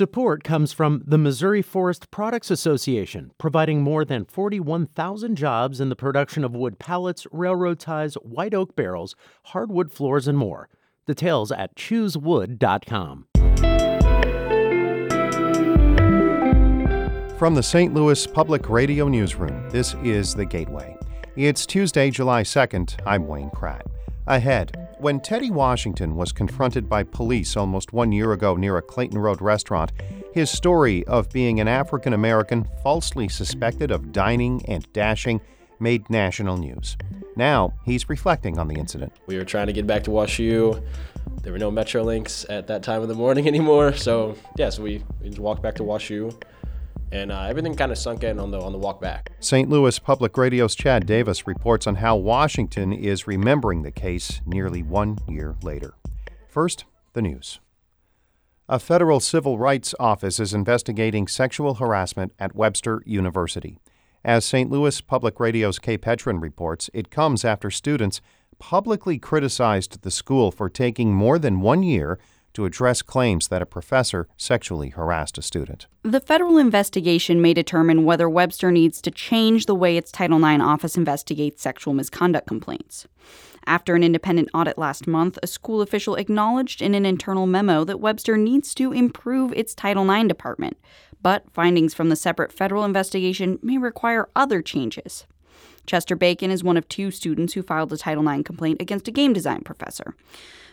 Support comes from the Missouri Forest Products Association, providing more than 41,000 jobs in the production of wood pallets, railroad ties, white oak barrels, hardwood floors, and more. Details at choosewood.com. From the St. Louis Public Radio Newsroom, this is The Gateway. It's Tuesday, July 2nd. I'm Wayne Pratt. Ahead, when Teddy Washington was confronted by police almost one year ago near a Clayton Road restaurant, his story of being an African American falsely suspected of dining and dashing made national news. Now he's reflecting on the incident. We were trying to get back to WashU. There were no Metrolinks at that time of the morning anymore. So, yeah, so we, we walked back to WashU and uh, everything kind of sunk in on the on the walk back. St. Louis Public Radio's Chad Davis reports on how Washington is remembering the case nearly one year later. First, the news. A federal civil rights office is investigating sexual harassment at Webster University. As St. Louis Public Radio's Kae Petrin reports, it comes after students publicly criticized the school for taking more than one year to address claims that a professor sexually harassed a student. The federal investigation may determine whether Webster needs to change the way its Title IX office investigates sexual misconduct complaints. After an independent audit last month, a school official acknowledged in an internal memo that Webster needs to improve its Title IX department, but findings from the separate federal investigation may require other changes. Chester Bacon is one of two students who filed a Title IX complaint against a game design professor.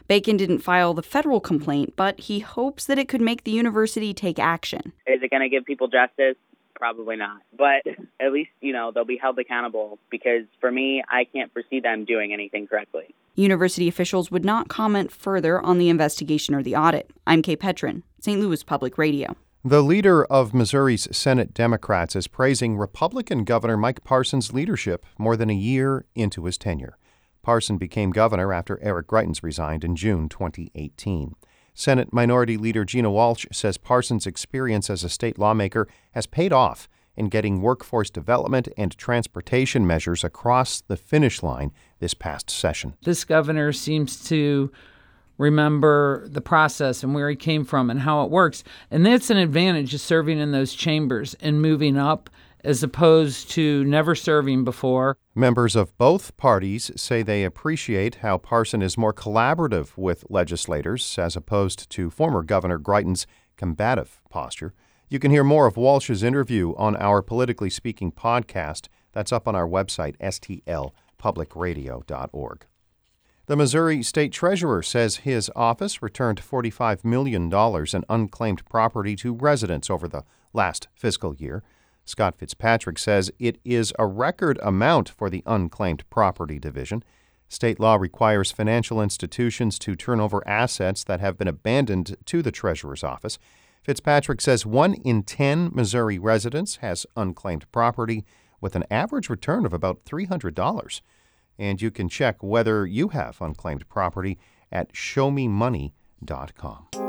Bacon didn't file the federal complaint, but he hopes that it could make the university take action. Is it going to give people justice? Probably not. But at least, you know, they'll be held accountable because for me, I can't foresee them doing anything correctly. University officials would not comment further on the investigation or the audit. I'm Kae Petrin, St. Louis Public Radio. The leader of Missouri's Senate Democrats is praising Republican Governor Mike Parson's leadership more than a year into his tenure. Parson became governor after Eric Greitens resigned in June 2018. Senate Minority Leader Gina Walsh says Parson's experience as a state lawmaker has paid off in getting workforce development and transportation measures across the finish line this past session. This governor seems to remember the process and where he came from and how it works. And that's an advantage of serving in those chambers and moving up as opposed to never serving before. Members of both parties say they appreciate how Parson is more collaborative with legislators as opposed to former Governor Greitens' combative posture. You can hear more of Walsh's interview on our Politically Speaking podcast. That's up on our website, stlpublicradio.org. The Missouri State Treasurer says his office returned $45 million in unclaimed property to residents over the last fiscal year. Scott Fitzpatrick says it is a record amount for the unclaimed property division. State law requires financial institutions to turn over assets that have been abandoned to the Treasurer's office. Fitzpatrick says one in 10 Missouri residents has unclaimed property with an average return of about $300. And you can check whether you have unclaimed property at showmemoney.com.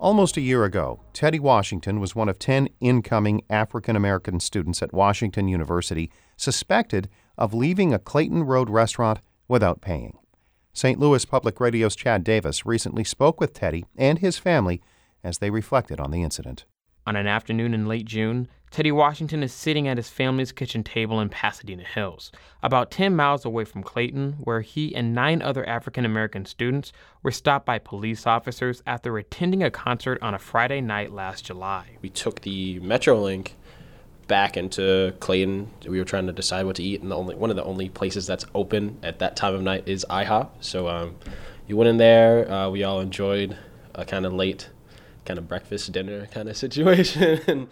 Almost a year ago, Teddy Washington was one of 10 incoming African American students at Washington University suspected of leaving a Clayton Road restaurant without paying. St. Louis Public Radio's Chad Davis recently spoke with Teddy and his family as they reflected on the incident. On an afternoon in late June, Teddy Washington is sitting at his family's kitchen table in Pasadena Hills, about 10 miles away from Clayton, where he and nine other African American students were stopped by police officers after attending a concert on a Friday night last July. We took the Metrolink back into Clayton. We were trying to decide what to eat, and the only one of the only places that's open at that time of night is IHOP. So um, you went in there. Uh, we all enjoyed a kind of late kind of breakfast dinner kind of situation.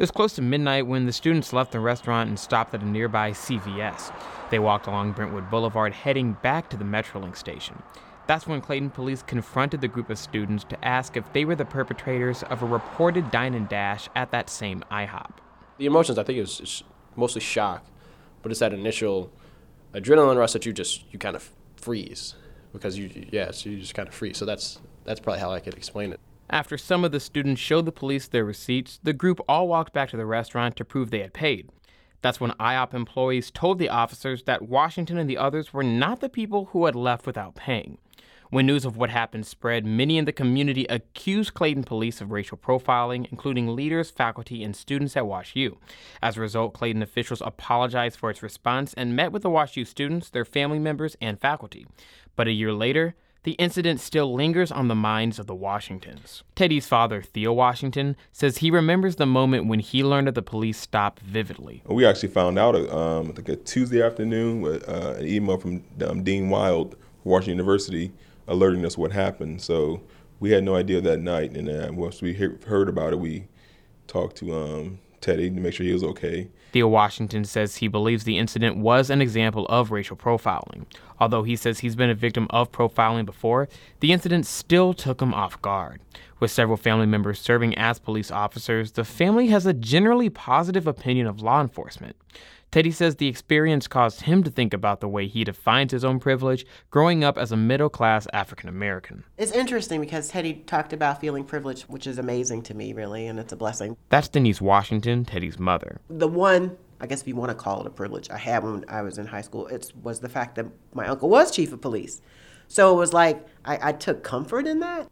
It was close to midnight when the students left the restaurant and stopped at a nearby CVS. They walked along Brentwood Boulevard, heading back to the Metrolink station. That's when Clayton police confronted the group of students to ask if they were the perpetrators of a reported dine and dash at that same IHOP. The emotions, I think, is mostly shock, but it's that initial adrenaline rush that you just you kind of freeze because you yeah, so you just kind of freeze. So that's that's probably how I could explain it. After some of the students showed the police their receipts, the group all walked back to the restaurant to prove they had paid. That's when IHOP employees told the officers that Washington and the others were not the people who had left without paying. When news of what happened spread, many in the community accused Clayton police of racial profiling, including leaders, faculty, and students at WashU. As a result, Clayton officials apologized for its response and met with the WashU students, their family members, and faculty. But a year later, the incident still lingers on the minds of the Washingtons. Teddy's father, Theo Washington, says he remembers the moment when he learned of the police stop vividly. We actually found out, um, I think, a Tuesday afternoon uh, an email from um, Dean Wild, Washington University, alerting us what happened. So we had no idea that night, and uh, once we he- heard about it, we talked to um, Teddy to make sure he was okay. Theo Washington says he believes the incident was an example of racial profiling. Although he says he's been a victim of profiling before, the incident still took him off guard. With several family members serving as police officers, the family has a generally positive opinion of law enforcement. Teddy says the experience caused him to think about the way he defines his own privilege growing up as a middle class African American. It's interesting because Teddy talked about feeling privileged, which is amazing to me, really, and it's a blessing. That's Denise Washington, Teddy's mother. The one, I guess if you want to call it a privilege, I had when I was in high school, it was the fact that my uncle was chief of police. So it was like I, I took comfort in that.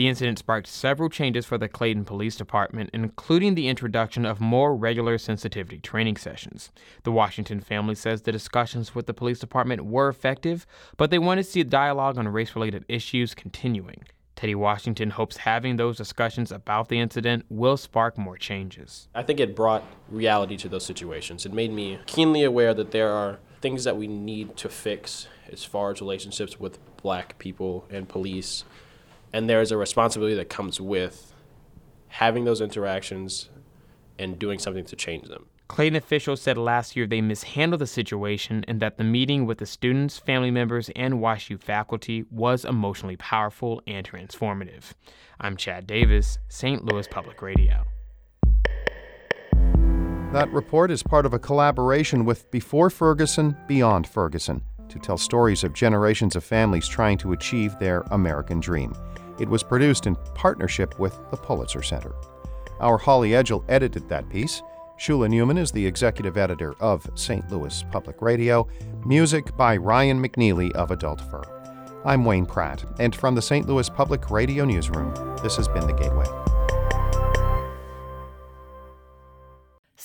The incident sparked several changes for the Clayton Police Department, including the introduction of more regular sensitivity training sessions. The Washington family says the discussions with the police department were effective, but they want to see dialogue on race related issues continuing. Teddy Washington hopes having those discussions about the incident will spark more changes. I think it brought reality to those situations. It made me keenly aware that there are things that we need to fix as far as relationships with black people and police and there's a responsibility that comes with having those interactions and doing something to change them. Clayton officials said last year they mishandled the situation and that the meeting with the students, family members, and WashU faculty was emotionally powerful and transformative. I'm Chad Davis, St. Louis Public Radio. That report is part of a collaboration with Before Ferguson, Beyond Ferguson to tell stories of generations of families trying to achieve their American dream. It was produced in partnership with the Pulitzer Center. Our Holly Edgell edited that piece. Shula Neuman is the executive editor of St. Louis Public Radio. Music by Ryan McNeely of Adult Fur. I'm Wayne Pratt, and from the St. Louis Public Radio Newsroom, this has been The Gateway.